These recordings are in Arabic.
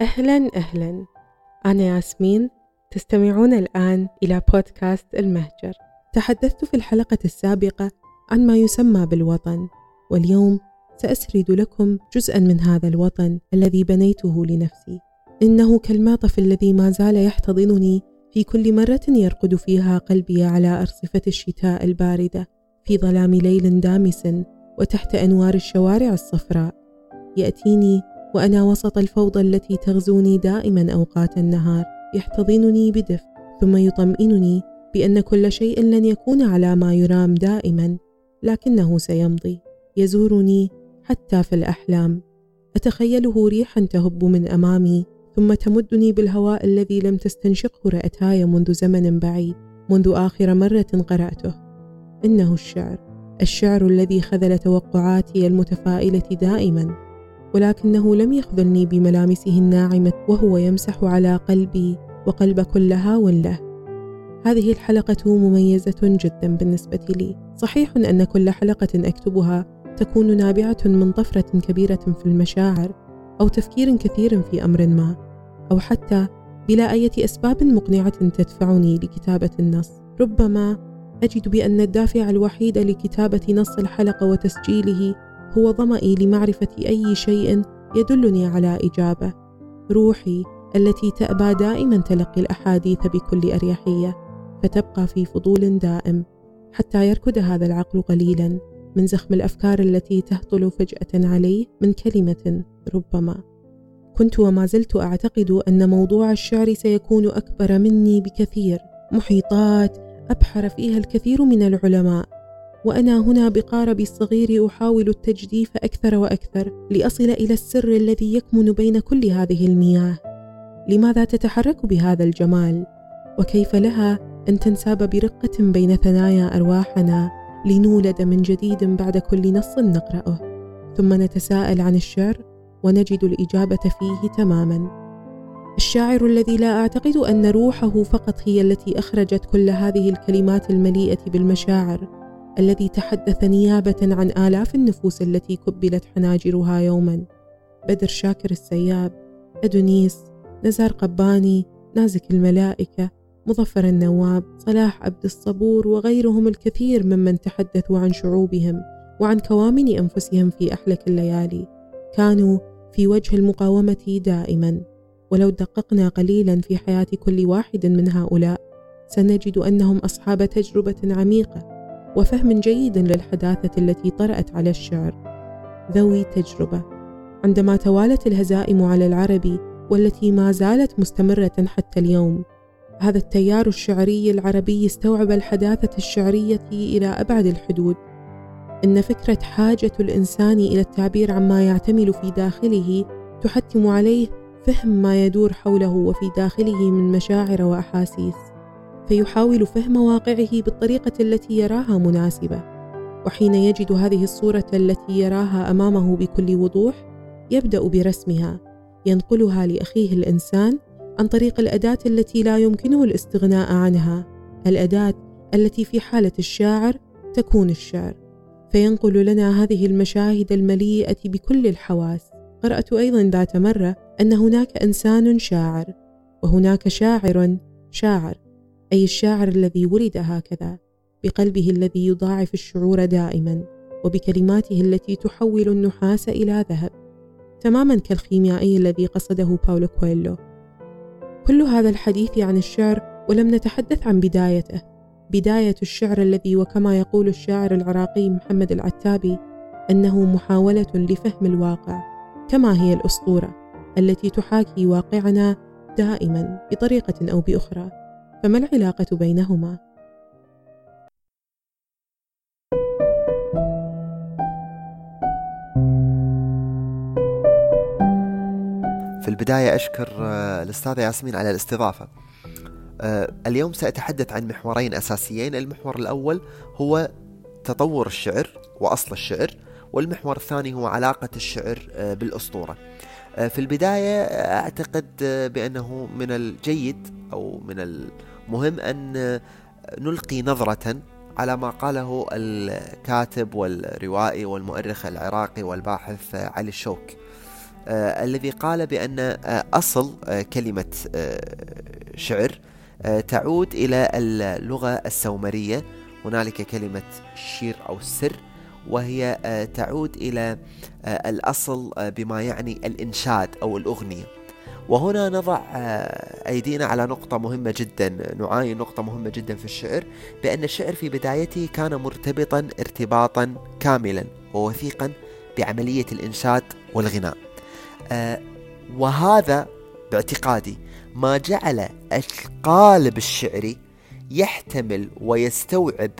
أهلا أهلا. أنا ياسمين تستمعون الآن إلى بودكاست المهجر. تحدثت في الحلقة السابقة عن ما يسمى بالوطن واليوم سأسرد لكم جزءا من هذا الوطن الذي بنيته لنفسي. إنه كالمعطف الذي ما زال يحتضنني في كل مرة يرقد فيها قلبي على أرصفة الشتاء الباردة في ظلام ليل دامس وتحت أنوار الشوارع الصفراء. يأتيني وأنا وسط الفوضى التي تغزوني دائما أوقات النهار يحتضنني بدفء ثم يطمئنني بأن كل شيء لن يكون على ما يرام دائما لكنه سيمضي يزورني حتى في الأحلام. أتخيله ريحا تهب من أمامي ثم تمدني بالهواء الذي لم تستنشقه رأتاي منذ زمن بعيد منذ آخر مرة قرأته. إنه الشعر الشعر الذي خذل توقعاتي المتفائلة دائما. ولكنه لم يخذلني بملامسه الناعمة وهو يمسح على قلبي وقلب كل هاو له. هذه الحلقة مميزة جدا بالنسبة لي. صحيح أن كل حلقة أكتبها تكون نابعة من طفرة كبيرة في المشاعر أو تفكير كثير في أمر ما أو حتى بلا أية أسباب مقنعة تدفعني لكتابة النص. ربما أجد بأن الدافع الوحيد لكتابة نص الحلقة وتسجيله هو ظمئي لمعرفة أي شيء يدلني على إجابة. روحي التي تأبى دائما تلقي الأحاديث بكل أريحية فتبقى في فضول دائم حتى يركد هذا العقل قليلا من زخم الأفكار التي تهطل فجأة عليه من كلمة ربما. كنت وما زلت أعتقد أن موضوع الشعر سيكون أكبر مني بكثير. محيطات أبحر فيها الكثير من العلماء. وأنا هنا بقاربي الصغير أحاول التجديف أكثر وأكثر لأصل إلى السر الذي يكمن بين كل هذه المياه. لماذا تتحرك بهذا الجمال؟ وكيف لها أن تنساب برقة بين ثنايا أرواحنا لنولد من جديد بعد كل نص نقرأه؟ ثم نتساءل عن الشعر ونجد الإجابة فيه تماما. الشاعر الذي لا أعتقد أن روحه فقط هي التي أخرجت كل هذه الكلمات المليئة بالمشاعر الذي تحدث نيابة عن آلاف النفوس التي كبلت حناجرها يوما. بدر شاكر السياب أدونيس نزار قباني نازك الملائكة مظفر النواب صلاح عبد الصبور وغيرهم الكثير ممن تحدثوا عن شعوبهم وعن كوامن أنفسهم في أحلك الليالي. كانوا في وجه المقاومة دائما. ولو دققنا قليلا في حياة كل واحد من هؤلاء سنجد أنهم أصحاب تجربة عميقة. وفهم جيد للحداثة التي طرأت على الشعر. ذوي تجربة. عندما توالت الهزائم على العرب والتي ما زالت مستمرة حتى اليوم هذا التيار الشعري العربي استوعب الحداثة الشعرية إلى أبعد الحدود. إن فكرة حاجة الإنسان إلى التعبير عما يعتمل في داخله تحتم عليه فهم ما يدور حوله وفي داخله من مشاعر وأحاسيس. فيحاول فهم واقعه بالطريقة التي يراها مناسبة. وحين يجد هذه الصورة التي يراها أمامه بكل وضوح يبدأ برسمها ينقلها لأخيه الإنسان عن طريق الأداة التي لا يمكنه الاستغناء عنها الأداة التي في حالة الشاعر تكون الشعر. فينقل لنا هذه المشاهد المليئة بكل الحواس. قرأت أيضا ذات مرة أن هناك إنسان شاعر وهناك شاعر شاعر. أي الشاعر الذي ولد هكذا بقلبه الذي يضاعف الشعور دائما وبكلماته التي تحول النحاس إلى ذهب. تماما كالخيميائي الذي قصده باولو كويلو. كل هذا الحديث عن الشعر ولم نتحدث عن بدايته. بداية الشعر الذي وكما يقول الشاعر العراقي محمد العتابي أنه محاولة لفهم الواقع. كما هي الأسطورة التي تحاكي واقعنا دائما بطريقة أو بأخرى. فما العلاقة بينهما؟ في البداية أشكر آه، الأستاذة ياسمين على الاستضافة. آه، اليوم سأتحدث عن محورين أساسيين. المحور الأول هو تطور الشعر وأصل الشعر والمحور الثاني هو علاقة الشعر آه، بالأسطورة. في البداية أعتقد بأنه من الجيد أو من المهم أن نلقي نظرة على ما قاله الكاتب والروائي والمؤرخ العراقي والباحث علي الشوك آه الذي قال بأن آه أصل آه كلمة آه شعر آه تعود إلى اللغة السومرية. هنالك كلمة شير أو السر وهي آه تعود إلى آه الأصل آه بما يعني الإنشاد أو الأغنية. وهنا نضع أيدينا على نقطة مهمة جدا نعاين نقطة مهمة جدا في الشعر بأن الشعر في بدايته كان مرتبطا ارتباطا كاملا ووثيقا بعملية الإنشاد والغناء. وهذا باعتقادي ما جعل القالب الشعري يحتمل ويستوعب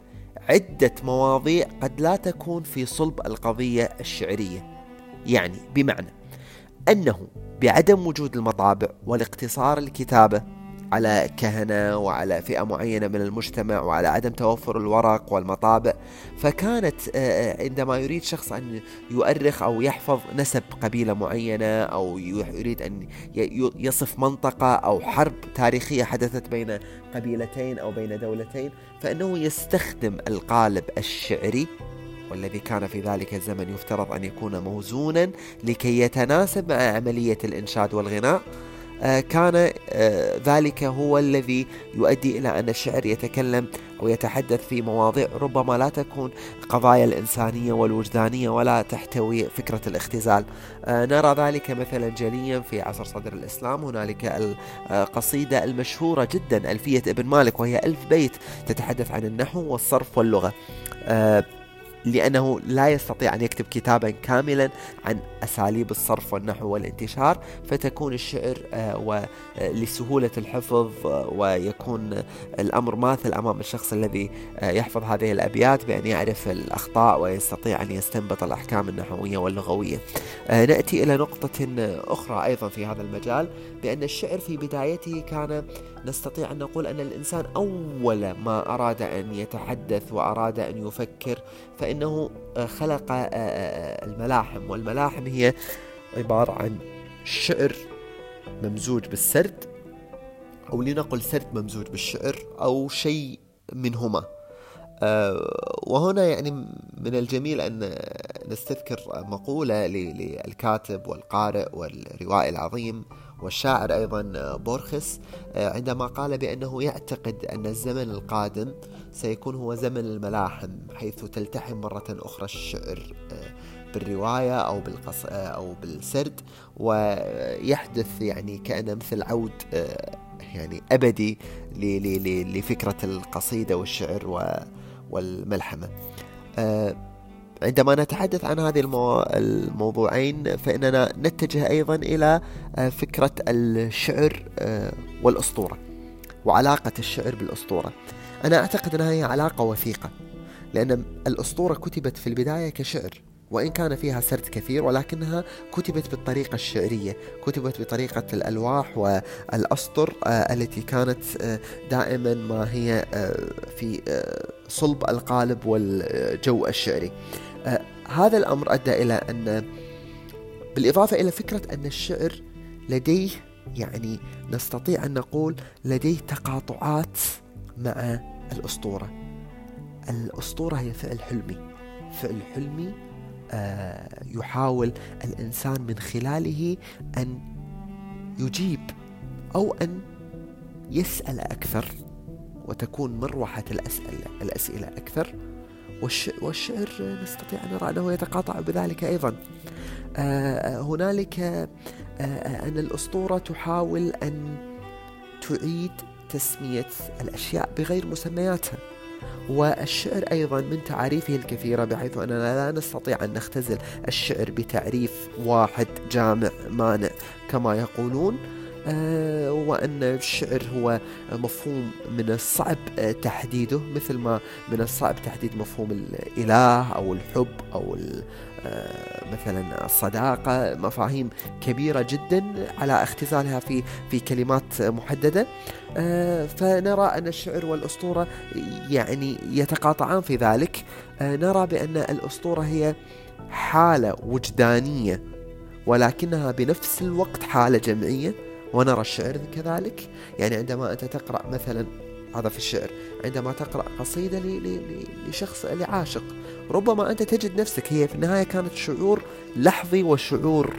عدة مواضيع قد لا تكون في صلب القضية الشعرية. يعني بمعنى أنه بعدم وجود المطابع والاقتصار الكتابة على كهنة وعلى فئة معينة من المجتمع وعلى عدم توفر الورق والمطابع. فكانت آه، عندما يريد شخص أن يؤرخ أو يحفظ نسب قبيلة معينة أو يريد أن يصف منطقة أو حرب تاريخية حدثت بين قبيلتين أو بين دولتين فإنه يستخدم القالب الشعري والذي كان في ذلك الزمن يفترض أن يكون موزونا لكي يتناسب مع عملية الإنشاد والغناء. آه، كان آه، ذلك هو الذي يؤدي إلى أن الشعر يتكلم أو يتحدث في مواضيع ربما لا تكون قضايا الإنسانية والوجدانية ولا تحتوي فكرة الاختزال. آه، نرى ذلك مثلا جليا في عصر صدر الإسلام. هنالك القصيدة المشهورة جدا ألفية ابن مالك وهي ألف بيت تتحدث عن النحو والصرف واللغة. لأنه لا يستطيع أن يكتب كتابا كاملا عن أساليب الصرف والنحو والانتشار فتكون الشعر آه، لسهولة الحفظ آه، ويكون الأمر ماثل أمام الشخص الذي آه، يحفظ هذه الأبيات بأن يعرف الأخطاء ويستطيع أن يستنبط الأحكام النحوية واللغوية. نأتي إلى نقطة أخرى أيضا في هذا المجال بأن الشعر في بدايته كان نستطيع أن نقول أن الإنسان أول ما أراد أن يتحدث وأراد أن يفكر فإنه خلق الملاحم. والملاحم هي عبارة عن شعر ممزوج بالسرد أو لنقل سرد ممزوج بالشعر أو شيء منهما. وهنا يعني من الجميل أن نستذكر مقولة للكاتب والقارئ والروائي العظيم والشاعر أيضا بورخس أه عندما قال بأنه يعتقد أن الزمن القادم سيكون هو زمن الملاحم حيث تلتحم مرة أخرى الشعر أه بالرواية أو بالقص أو بالسرد ويحدث يعني كأنه مثل عود آه، يعني أبدي لفكرة القصيدة والشعر والملحمة. آه، عندما نتحدث عن هذه الموضوعين فإننا نتجه أيضا إلى آه، فكرة الشعر والأسطورة وعلاقة الشعر بالأسطورة. أنا أعتقد أنها هي علاقة وثيقة لأن الأسطورة كتبت في البداية كشعر وإن كان فيها سرد كثير ولكنها كتبت بالطريقة الشعرية كتبت بطريقة الألواح والأسطر آه، التي كانت آه، دائما ما هي آه، في صلب القالب والجو الشعري. هذا الأمر أدى إلى أن بالإضافة إلى فكرة أن الشعر لديه يعني نستطيع أن نقول لديه تقاطعات مع الأسطورة. الأسطورة هي فعل حلمي. فعل حلمي آه، يحاول الإنسان من خلاله أن يجيب أو أن يسأل أكثر وتكون مروحة الأسئلة الأسئلة أكثر. والشعر نستطيع أن نرى أنه يتقاطع بذلك أيضا. آه، هنالك آه، أن الأسطورة تحاول أن تعيد تسمية الأشياء بغير مسمياتها. والشعر أيضا من تعاريفه الكثيرة بحيث أننا لا نستطيع أن نختزل الشعر بتعريف واحد جامع مانع كما يقولون. آه، وأن الشعر هو مفهوم من الصعب تحديده مثل ما من الصعب تحديد مفهوم الإله أو الحب أو آه، مثلا الصداقة مفاهيم كبيرة جدا على اختزالها في في كلمات محددة. آه، فنرى أن الشعر والأسطورة يعني يتقاطعان في ذلك. نرى بأن الأسطورة هي حالة وجدانية ولكنها بنفس الوقت حالة جمعية. ونرى الشعر كذلك. يعني عندما أنت تقرأ مثلا هذا في الشعر عندما تقرأ قصيدة لشخص لعاشق ربما أنت تجد نفسك هي في النهاية كانت شعور لحظي وشعور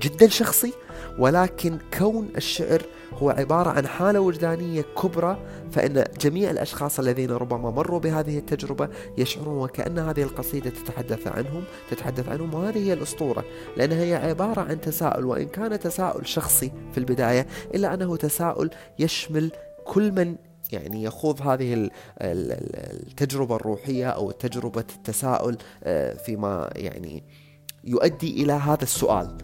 جدا شخصي ولكن كون الشعر هو عبارة عن حالة وجدانية كبرى فإن جميع الأشخاص الذين ربما مروا بهذه التجربة يشعرون وكأن هذه القصيدة تتحدث عنهم تتحدث عنهم وهذه هي الأسطورة لأنها هي عبارة عن تساؤل وإن كان تساؤل شخصي في البداية إلا أنه تساؤل يشمل كل من يعني يخوض هذه التجربة الروحية أو تجربة التساؤل آه، فيما يعني يؤدي إلى هذا السؤال.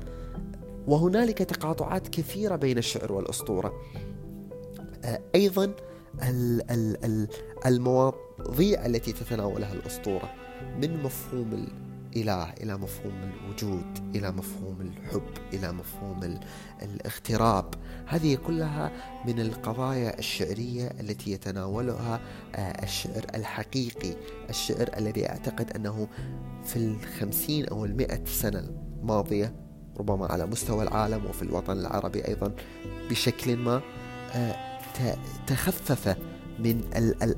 وهنالك تقاطعات كثيرة بين الشعر والأسطورة. آه، أيضا المواضيع التي تتناولها الأسطورة من مفهوم الإله إلى مفهوم الوجود إلى مفهوم الحب إلى مفهوم الاغتراب. هذه كلها من القضايا الشعرية التي يتناولها آه، الشعر الحقيقي الشعر الذي أعتقد أنه في الخمسين أو المئة سنة الماضية ربما على مستوى العالم وفي الوطن العربي أيضا بشكل ما آه، تخفف من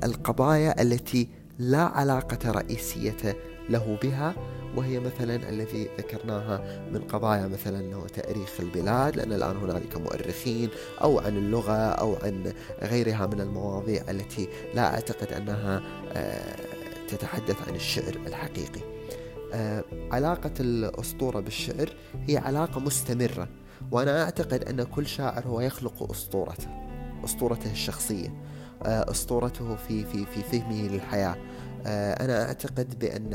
القضايا التي لا علاقة رئيسية له بها وهي مثلا الذي ذكرناها من قضايا مثلا إنه تأريخ البلاد لأن الآن هنالك مؤرخين أو عن اللغة أو عن غيرها من المواضيع التي لا أعتقد أنها آه، تتحدث عن الشعر الحقيقي. آه، علاقة الأسطورة بالشعر هي علاقة مستمرة وأنا أعتقد أن كل شاعر هو يخلق أسطورته أسطورته الشخصية آه، أسطورته في في في فهمه للحياة. أنا أعتقد بأن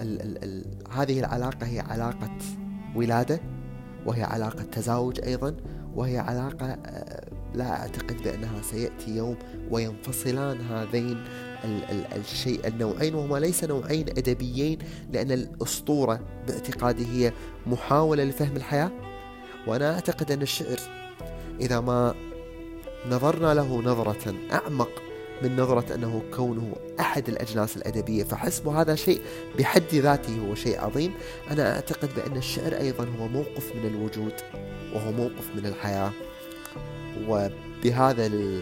ال ال ال هذه العلاقة هي علاقة ولادة وهي علاقة تزاوج أيضا وهي علاقة آه، لا أعتقد بأنها سيأتي يوم وينفصلان هذين ال ال الشيء النوعين وهما ليس نوعين أدبيين لأن الأسطورة باعتقادي هي محاولة لفهم الحياة. وأنا أعتقد أن الشعر إذا ما نظرنا له نظرة أعمق من نظرة أنه كونه أحد الأجناس الأدبية فحسب هذا شيء بحد ذاته هو شيء عظيم. أنا أعتقد بأن الشعر أيضا هو موقف من الوجود وهو موقف من الحياة. وبهذا يعني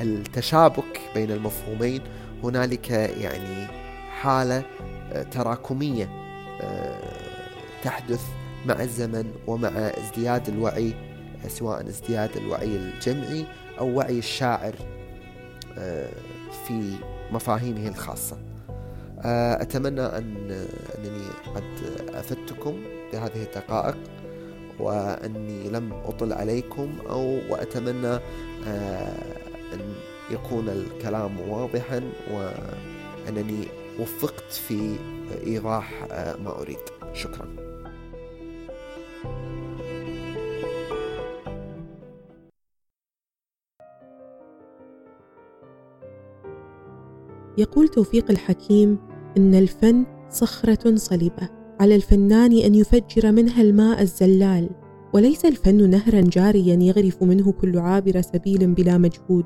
التشابك بين المفهومين هنالك يعني حالة آه، تراكمية آه، تحدث مع الزمن ومع ازدياد الوعي سواء ازدياد الوعي الجمعي أو وعي الشاعر آه، في مفاهيمه الخاصة. آه، أتمنى أن أنني قد أفدتكم بهذه الدقائق. وأني لم أطل عليكم أو وأتمنى آه، أن يكون الكلام واضحا وأنني وفقت في إيضاح ما أريد. شكرا. يقول توفيق الحكيم إن الفن صخرة صلبة على الفنان أن يفجر منها الماء الزلال وليس الفن نهرا جاريا يغرف منه كل عابر سبيل بلا مجهود.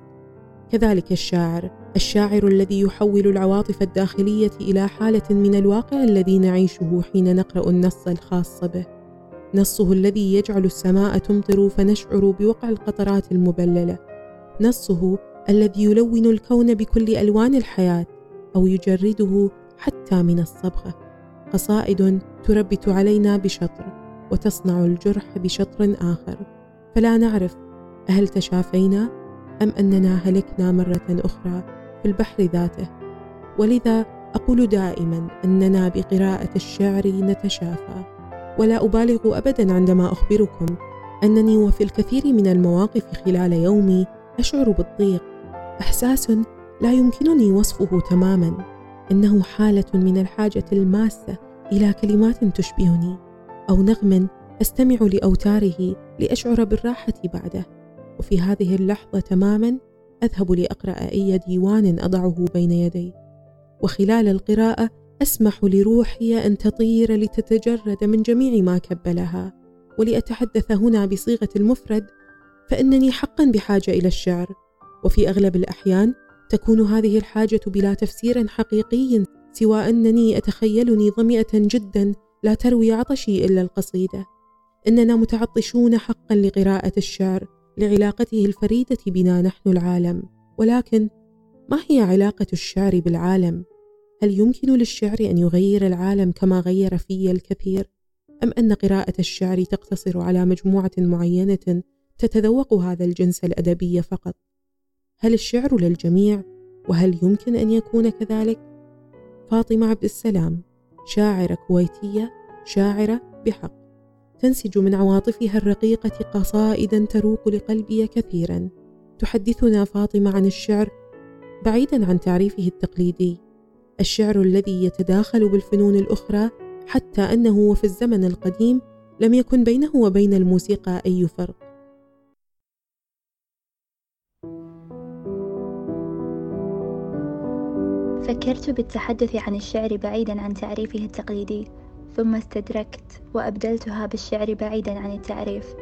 كذلك الشاعر الشاعر الذي يحول العواطف الداخلية إلى حالة من الواقع الذي نعيشه حين نقرأ النص الخاص به. نصه الذي يجعل السماء تمطر فنشعر بوقع القطرات المبللة. نصه الذي يلون الكون بكل ألوان الحياة أو يجرده حتى من الصبغة. قصائد تربت علينا بشطر وتصنع الجرح بشطر آخر. فلا نعرف أهل تشافينا أم أننا هلكنا مرة أخرى في البحر ذاته. ولذا أقول دائما أننا بقراءة الشعر نتشافى. ولا أبالغ ابدا عندما أخبركم أنني وفي الكثير من المواقف خلال يومي أشعر بالضيق. أحساس لا يمكنني وصفه تماما. إنه حالة من الحاجة الماسة إلى كلمات تشبهني أو نغم أستمع لأوتاره لأشعر بالراحة بعده. وفي هذه اللحظة تماما أذهب لأقرأ أي ديوان أضعه بين يدي. وخلال القراءة أسمح لروحي أن تطير لتتجرد من جميع ما كبلها. ولأتحدث هنا بصيغة المفرد فإنني حقا بحاجة إلى الشعر. وفي أغلب الأحيان تكون هذه الحاجة بلا تفسير حقيقي سوى أنني أتخيلني ظمئة جدا لا تروي عطشي إلا القصيدة إننا متعطشون حقا لقراءة الشعر لعلاقته الفريدة بنا نحن العالم ولكن ما هي علاقة الشعر بالعالم هل يمكن للشعر أن يغير العالم كما غير في الكثير؟ أم أن قراءة الشعر تقتصر على مجموعة معينة تتذوق هذا الجنس الأدبي فقط؟ هل الشعر للجميع؟ وهل يمكن أن يكون كذلك؟ فاطمة عبد السلام شاعرة كويتية شاعرة بحق. تنسج من عواطفها الرقيقة قصائدا تروق لقلبي كثيرا. تحدثنا فاطمة عن الشعر بعيدا عن تعريفه التقليدي. الشعر الذي يتداخل بالفنون الأخرى حتى أنه وفي الزمن القديم لم يكن بينه وبين الموسيقى أي فرق. فكرت بالتحدث عن الشعر بعيدا عن تعريفه التقليدي ثم استدركت وأبدلتها بالشعر بعيدا عن التعريف.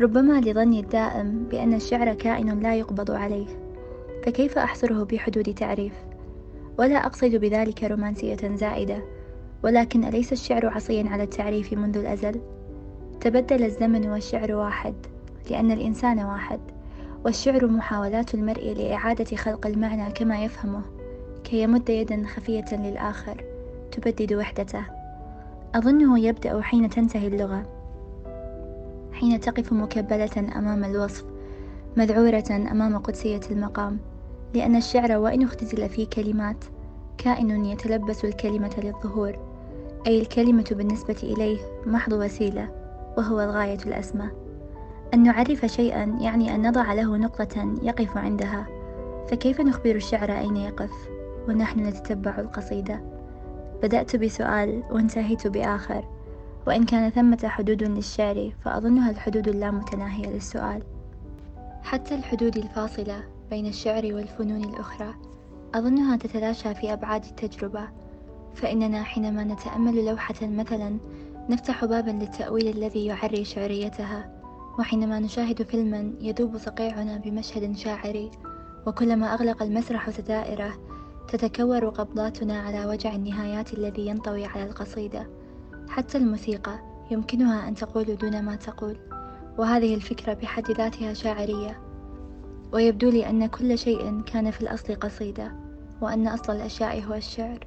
ربما لظني الدائم بأن الشعر كائن لا يقبض عليه فكيف أحصره بحدود تعريف؟ ولا أقصد بذلك رومانسية زائدة ولكن أليس الشعر عصيا على التعريف منذ الأزل؟ تبدل الزمن والشعر واحد لأن الإنسان واحد والشعر محاولات المرء لإعادة خلق المعنى كما يفهمه. كي يمد يدا خفية للآخر تبدد وحدته. أظنه يبدأ حين تنتهي اللغة. حين تقف مكبلة أمام الوصف مذعورة أمام قدسية المقام لأن الشعر وإن اختزل فيه كلمات كائن يتلبس الكلمة للظهور. أي الكلمة بالنسبة إليه محض وسيلة وهو الغاية الأسمى. أن نعرف شيئا يعني أن نضع له نقطة يقف عندها. فكيف نخبر الشعر أين يقف؟ ونحن نتتبع القصيدة. بدأت بسؤال وانتهيت بآخر وإن كان ثمة حدود للشعر فأظنها الحدود اللامتناهية للسؤال. حتى الحدود الفاصلة بين الشعر والفنون الأخرى أظنها تتلاشى في أبعاد التجربة فإننا حينما نتأمل لوحة مثلا نفتح بابا للتأويل الذي يعري شعريتها وحينما نشاهد فيلما يذوب صقيعنا بمشهد شاعري وكلما أغلق المسرح ستائره تتكور قبضاتنا على وجع النهايات الذي ينطوي على القصيدة. حتى الموسيقى يمكنها أن تقول دون ما تقول وهذه الفكرة بحد ذاتها شاعرية. ويبدو لي أن كل شيء كان في الأصل قصيدة وأن أصل الأشياء هو الشعر.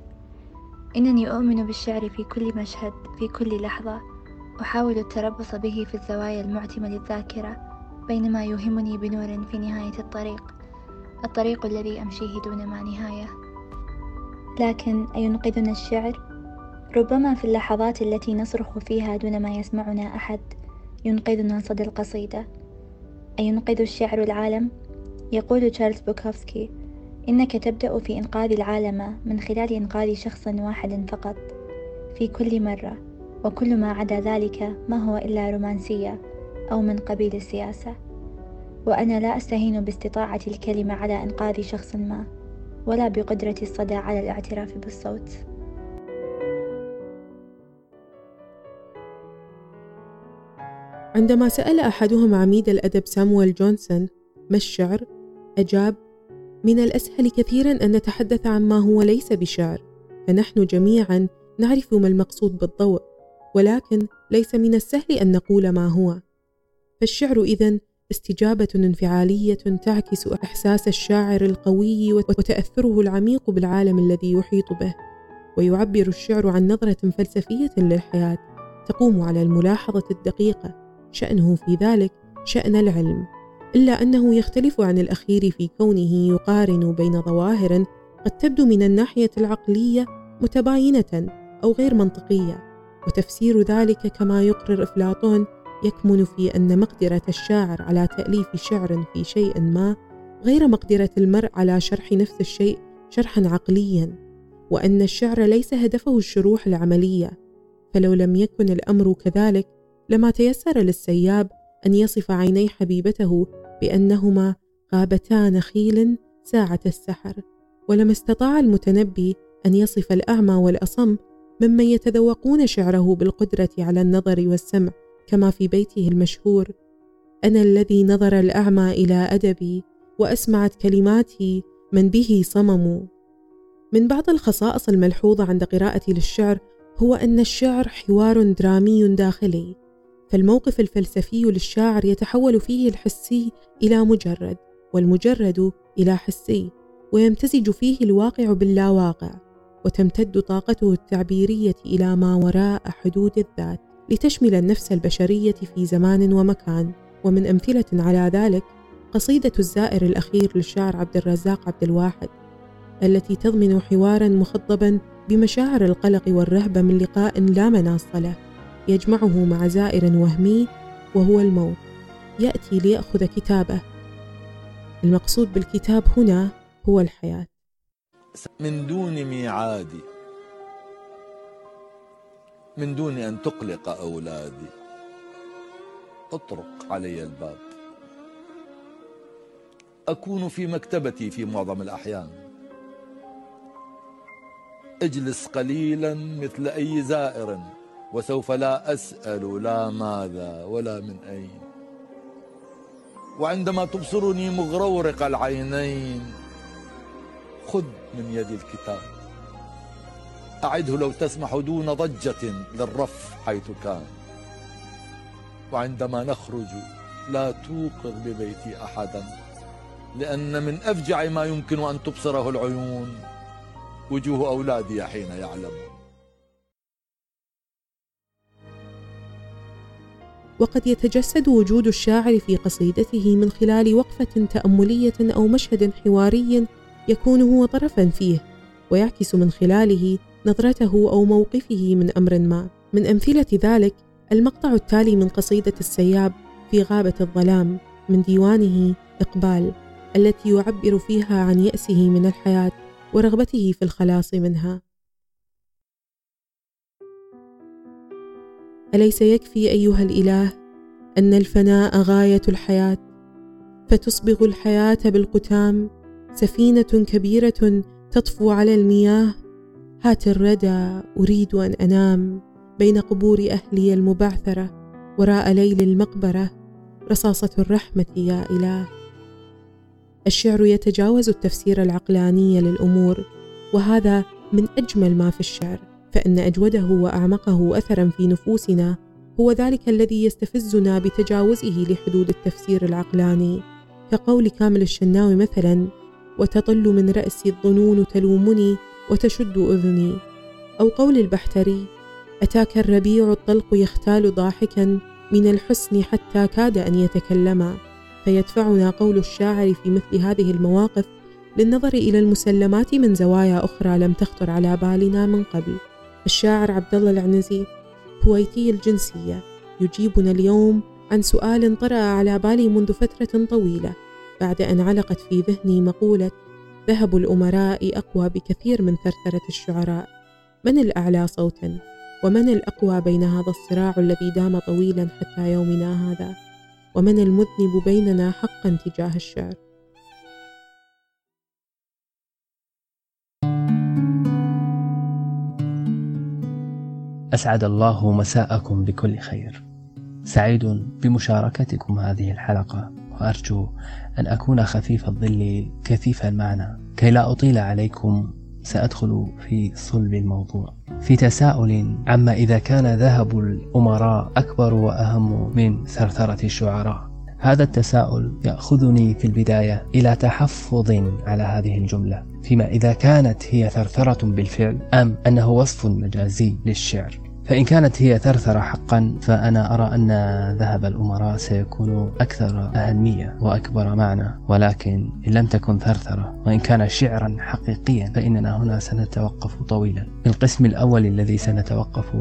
إنني أؤمن بالشعر في كل مشهد في كل لحظة. أحاول التربص به في الزوايا المعتمة للذاكرة بينما يوهمني بنور في نهاية الطريق. الطريق الذي أمشيه دون ما نهاية. لكن أينقذنا الشعر؟ ربما في اللحظات التي نصرخ فيها دون ما يسمعنا أحد ينقذنا صدى القصيدة أينقذ الشعر العالم؟ يقول تشارلز بوكوفسكي إنك تبدأ في إنقاذ العالم من خلال إنقاذ شخص واحد فقط في كل مرة وكل ما عدا ذلك ما هو إلا رومانسية أو من قبيل السياسة وأنا لا أستهين باستطاعة الكلمة على إنقاذ شخص ما ولا بقدرة الصدى على الاعتراف بالصوت عندما سأل أحدهم عميد الأدب سامويل جونسون ما الشعر؟ أجاب من الأسهل كثيرا أن نتحدث عن ما هو ليس بشعر فنحن جميعا نعرف ما المقصود بالضوء ولكن ليس من السهل أن نقول ما هو فالشعر إذن استجابة انفعالية تعكس إحساس الشاعر القوي وتأثره العميق بالعالم الذي يحيط به ويعبر الشعر عن نظرة فلسفية للحياة تقوم على الملاحظة الدقيقة. شأنه في ذلك شأن العلم إلا أنه يختلف عن الأخير في كونه يقارن بين ظواهر قد تبدو من الناحية العقلية متباينة أو غير منطقية وتفسير ذلك كما يقرر أفلاطون يكمن في أن مقدرة الشاعر على تأليف شعر في شيء ما غير مقدرة المرء على شرح نفس الشيء شرحا عقليا وأن الشعر ليس هدفه الشروح العملية. فلو لم يكن الأمر كذلك لما تيسر للسياب أن يصف عيني حبيبته بأنهما غابتا نخيل ساعة السحر. ولما استطاع المتنبي أن يصف الأعمى والأصم ممن يتذوقون شعره بالقدرة على النظر والسمع. كما في بيته المشهور أنا الذي نظر الأعمى إلى أدبي وأسمعت كلماتي من به صمموا من بعض الخصائص الملحوظة عند قراءتي للشعر هو أن الشعر حوار درامي داخلي فالموقف الفلسفي للشاعر يتحول فيه الحسي إلى مجرد والمجرد إلى حسي ويمتزج فيه الواقع باللاواقع وتمتد طاقته التعبيرية إلى ما وراء حدود الذات. لتشمل النفس البشرية في زمان ومكان. ومن أمثلة على ذلك قصيدة الزائر الأخير للشاعر عبد الرزاق عبد الواحد التي تضمن حوارا مخضبا بمشاعر القلق والرهبة من لقاء لا مناص له يجمعه مع زائر وهمي وهو الموت. يأتي ليأخذ كتابه. المقصود بالكتاب هنا هو الحياة. من دون ميعاد. من دون أن تقلق أولادي. اطرق علي الباب. أكون في مكتبتي في معظم الأحيان. اجلس قليلا مثل أي زائر وسوف لا أسأل لا ماذا ولا من أين. وعندما تبصرني مغرورق العينين خذ من يدي الكتاب. أعده لو تسمح دون ضجة للرف حيث كان. وعندما نخرج لا توقظ ببيتي أحدا لأن من أفجع ما يمكن أن تبصره العيون. وجوه أولادي حين يعلمون وقد يتجسد وجود الشاعر في قصيدته من خلال وقفة تأملية أو مشهد حواري يكون هو طرفا فيه ويعكس من خلاله نظرته أو موقفه من أمر ما. من أمثلة ذلك المقطع التالي من قصيدة السياب في غابة الظلام من ديوانه إقبال التي يعبر فيها عن يأسه من الحياة ورغبته في الخلاص منها. أليس يكفي أيها الإله أن الفناء غاية الحياة؟ فتصبغ الحياة بالقتام سفينة كبيرة تطفو على المياه هات الردى أريد أن أنام بين قبور أهلي المبعثرة وراء ليل المقبرة. رصاصة الرحمة يا إله. الشعر يتجاوز التفسير العقلاني للأمور وهذا من أجمل ما في الشعر فإن أجوده وأعمقه اثرا في نفوسنا هو ذلك الذي يستفزنا بتجاوزه لحدود التفسير العقلاني. كقول كامل الشناوي مثلا وتطل من رأسي الظنون تلومني وتشد أذني. أو قول البحتري أتاك الربيع الطلق يختال ضاحكا من الحسن حتى كاد أن يتكلما. فيدفعنا قول الشاعر في مثل هذه المواقف للنظر إلى المسلمات من زوايا أخرى لم تخطر على بالنا من قبل. الشاعر عبد الله العنزي كويتي الجنسية يجيبنا اليوم عن سؤال طرأ على بالي منذ فترة طويلة بعد أن علقت في ذهني مقولة ذهب الأمراء أقوى بكثير من ثرثرة الشعراء. من الأعلى صوتا؟ ومن الأقوى بين هذا الصراع الذي دام طويلا حتى يومنا هذا؟ ومن المذنب بيننا حقا تجاه الشعر؟ أسعد الله مساءكم بكل خير. سعيد بمشاركتكم هذه الحلقة وأرجو أن أكون خفيف الظل كثيف المعنى كي لا أطيل عليكم سأدخل في صلب الموضوع. في تساؤل عما إذا كان ذهب الأمراء أكبر وأهم من ثرثرة الشعراء؟ هذا التساؤل يأخذني في البداية إلى تحفظ على هذه الجملة فيما إذا كانت هي ثرثرة بالفعل أم أنه وصف مجازي للشعر. فإن كانت هي ثرثرة حقا فأنا أرى أن ذهب الأمراء سيكون أكثر أهمية وأكبر معنى. ولكن إن لم تكن ثرثرة وإن كان شعرا حقيقيا فإننا هنا سنتوقف طويلا. القسم الأول الذي سنتوقف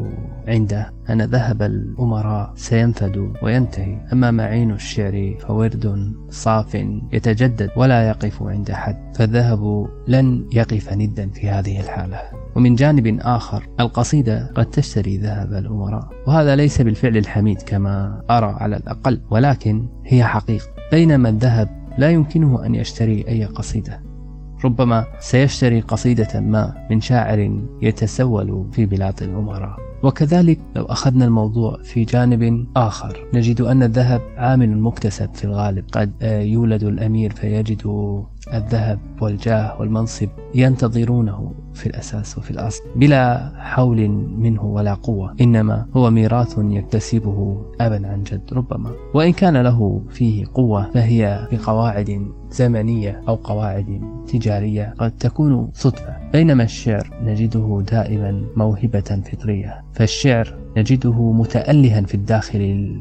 عنده أن ذهب الأمراء سينفد وينتهي. أما معين الشعر فورد صاف يتجدد ولا يقف عند حد فالذهب لن يقف ندا في هذه الحالة. ومن جانب آخر القصيدة قد تشتري ذهب الأمراء. وهذا ليس بالفعل الحميد كما أرى على الأقل ولكن هي حقيقة. بينما الذهب لا يمكنه أن يشتري أي قصيدة. ربما سيشتري قصيدة ما من شاعر يتسول في بلاد الأمراء. وكذلك لو أخذنا الموضوع في جانب آخر نجد أن الذهب عامل مكتسب في الغالب. قد يولد الأمير فيجد الذهب والجاه والمنصب ينتظرونه. في الأساس وفي الأصل بلا حول منه ولا قوة إنما هو ميراث يكتسبه أبا عن جد ربما. وإن كان له فيه قوة فهي بقواعد زمنية أو قواعد تجارية قد تكون صدفة. بينما الشعر نجده دائما موهبة فطرية فالشعر نجده متألها في الداخل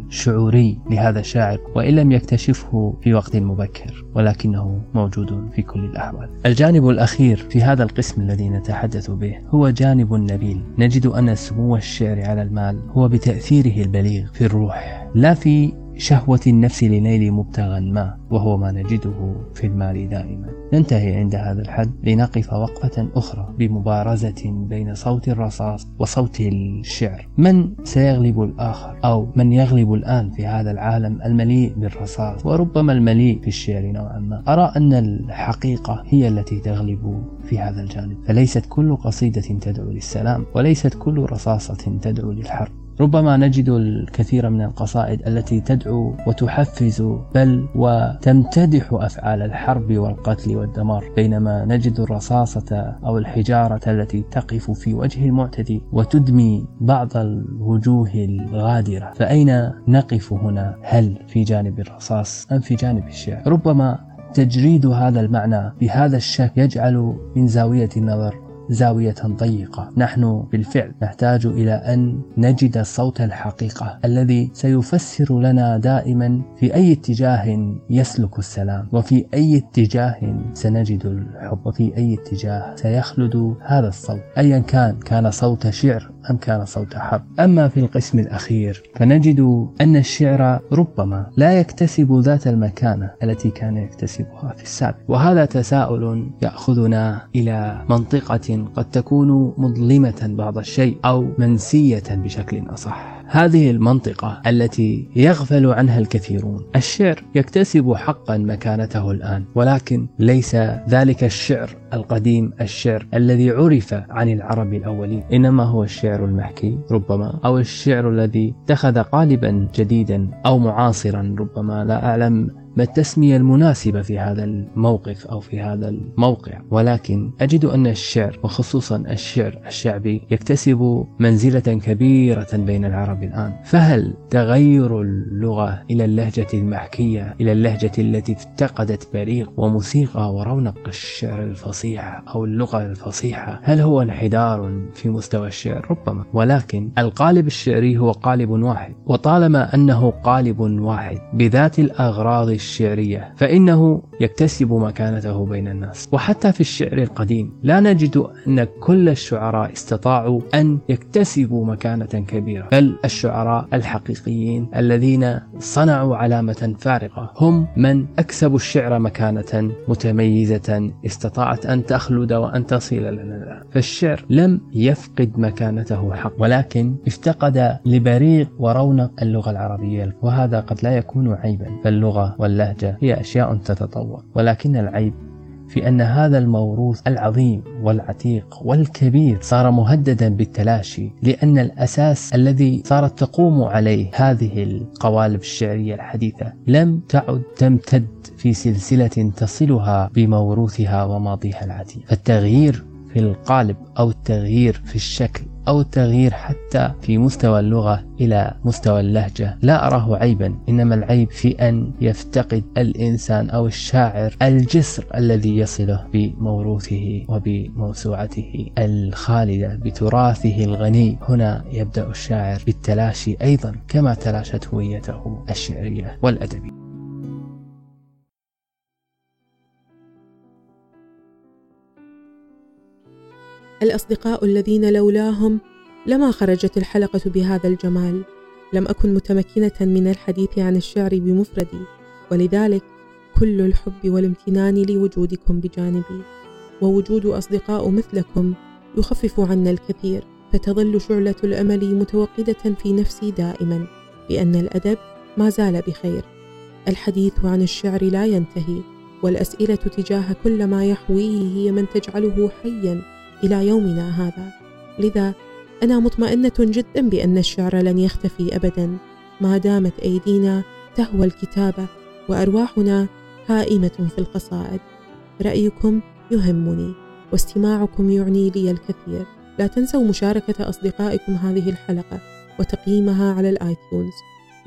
الشعوري لهذا الشاعر وإن لم يكتشفه في وقت مبكر ولكنه موجود في كل الأحوال. الجانب الأخير في هذا القسم الذي نتحدث به هو جانب نبيل. نجد أن سمو الشعر على المال هو بتأثيره البليغ في الروح لا في شهوة النفس لنيل مبتغى ما وهو ما نجده في المال دائما. ننتهي عند هذا الحد لنقف وقفة أخرى بمبارزة بين صوت الرصاص وصوت الشعر. من سيغلب الآخر أو من يغلب الآن في هذا العالم المليء بالرصاص وربما المليء في الشعر نوعا ما؟ أرى أن الحقيقة هي التي تغلب في هذا الجانب. فليست كل قصيدة تدعو للسلام وليست كل رصاصة تدعو للحرب. ربما نجد الكثير من القصائد التي تدعو وتحفز بل وتمتدح أفعال الحرب والقتل والدمار بينما نجد الرصاصة أو الحجارة التي تقف في وجه المعتدي وتدمي بعض الوجوه الغادرة. فأين نقف هنا؟ هل في جانب الرصاص أم في جانب الشعر ربما تجريد هذا المعنى بهذا الشكل يجعل من زاوية النظر زاوية ضيقة. نحن بالفعل نحتاج إلى أن نجد صوت الحقيقة الذي سيفسر لنا دائما في أي اتجاه يسلك السلام وفي أي اتجاه سنجد الحب وفي أي اتجاه سيخلد هذا الصوت. أيا كان كان صوت شعر أم كان صوت حرب أما في القسم الأخير فنجد أن الشعر ربما لا يكتسب ذات المكانة التي كان يكتسبها في السابق. وهذا تساؤل يأخذنا إلى منطقة قد تكون مظلمة بعض الشيء أو منسية بشكل أصح. هذه المنطقة التي يغفل عنها الكثيرون. الشعر يكتسب حقا مكانته الآن ولكن ليس ذلك الشعر القديم الشعر الذي عرف عن العرب الأولين. إنما هو الشعر المحكي ربما أو الشعر الذي اتخذ قالبا جديدا أو معاصرا ربما. لا أعلم ما التسمية المناسبة في هذا الموقف أو في هذا الموقع. ولكن أجد أن الشعر وخصوصا الشعر الشعبي يكتسب منزلة كبيرة بين العرب الآن. فهل تغير اللغة إلى اللهجة المحكية إلى اللهجة التي افتقدت بريق وموسيقى ورونق الشعر الفصيح أو اللغة الفصيحة؟ هل هو انحدار في مستوى الشعر؟ ربما. ولكن القالب الشعري هو قالب واحد. وطالما أنه قالب واحد بذات الأغراض الشعرية فإنه يكتسب مكانته بين الناس. وحتى في الشعر القديم لا نجد أن كل الشعراء استطاعوا أن يكتسبوا مكانة كبيرة بل الشعراء الحقيقيين الذين صنعوا علامة فارقة. هم من أكسبوا الشعر مكانة متميزة استطاعت أن تخلد وأن تصل لنا. الآن فالشعر لم يفقد مكانته حق ولكن افتقد لبريق ورونق اللغة العربية وهذا قد لا يكون عيبا. فاللغة واللهجة هي أشياء تتطور ولكن العيب في أن هذا الموروث العظيم والعتيق والكبير صار مهددا بالتلاشي لأن الأساس الذي صارت تقوم عليه هذه القوالب الشعرية الحديثة لم تعد تمتد في سلسلة تصلها بموروثها وماضيها العتيق. فالتغيير في القالب أو التغيير في الشكل أو التغيير حتى في مستوى اللغة إلى مستوى اللهجة. لا أراه عيبا إنما العيب في أن يفتقد الإنسان أو الشاعر الجسر الذي يصله بموروثه وبموسوعته الخالدة بتراثه الغني. هنا يبدأ الشاعر بالتلاشي أيضا كما تلاشت هويته الشعرية والأدبية. الأصدقاء الذين لولاهم لما خرجت الحلقة بهذا الجمال. لم أكن متمكنة من الحديث عن الشعر بمفردي ولذلك كل الحب والامتنان لوجودكم بجانبي. ووجود أصدقاء مثلكم يخفف عنا الكثير فتظل شعلة الأمل متوقدة في نفسي دائما بأن الأدب ما زال بخير. الحديث عن الشعر لا ينتهي والأسئلة تجاه كل ما يحويه هي من تجعله حيا. إلى يومنا هذا. لذا أنا مطمئنة جدا بأن الشعر لن يختفي أبدا. ما دامت أيدينا تهوى الكتابة وأرواحنا هائمة في القصائد. رأيكم يهمني واستماعكم يعني لي الكثير. لا تنسوا مشاركة أصدقائكم هذه الحلقة وتقييمها على الآيتونز.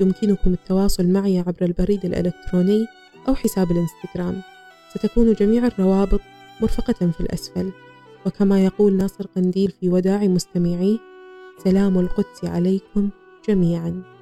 يمكنكم التواصل معي عبر البريد الإلكتروني أو حساب الإنستغرام. ستكون جميع الروابط مرفقة في الأسفل. وكما يقول ناصر قنديل في وداع مستمعيه سلام القدس عليكم جميعا.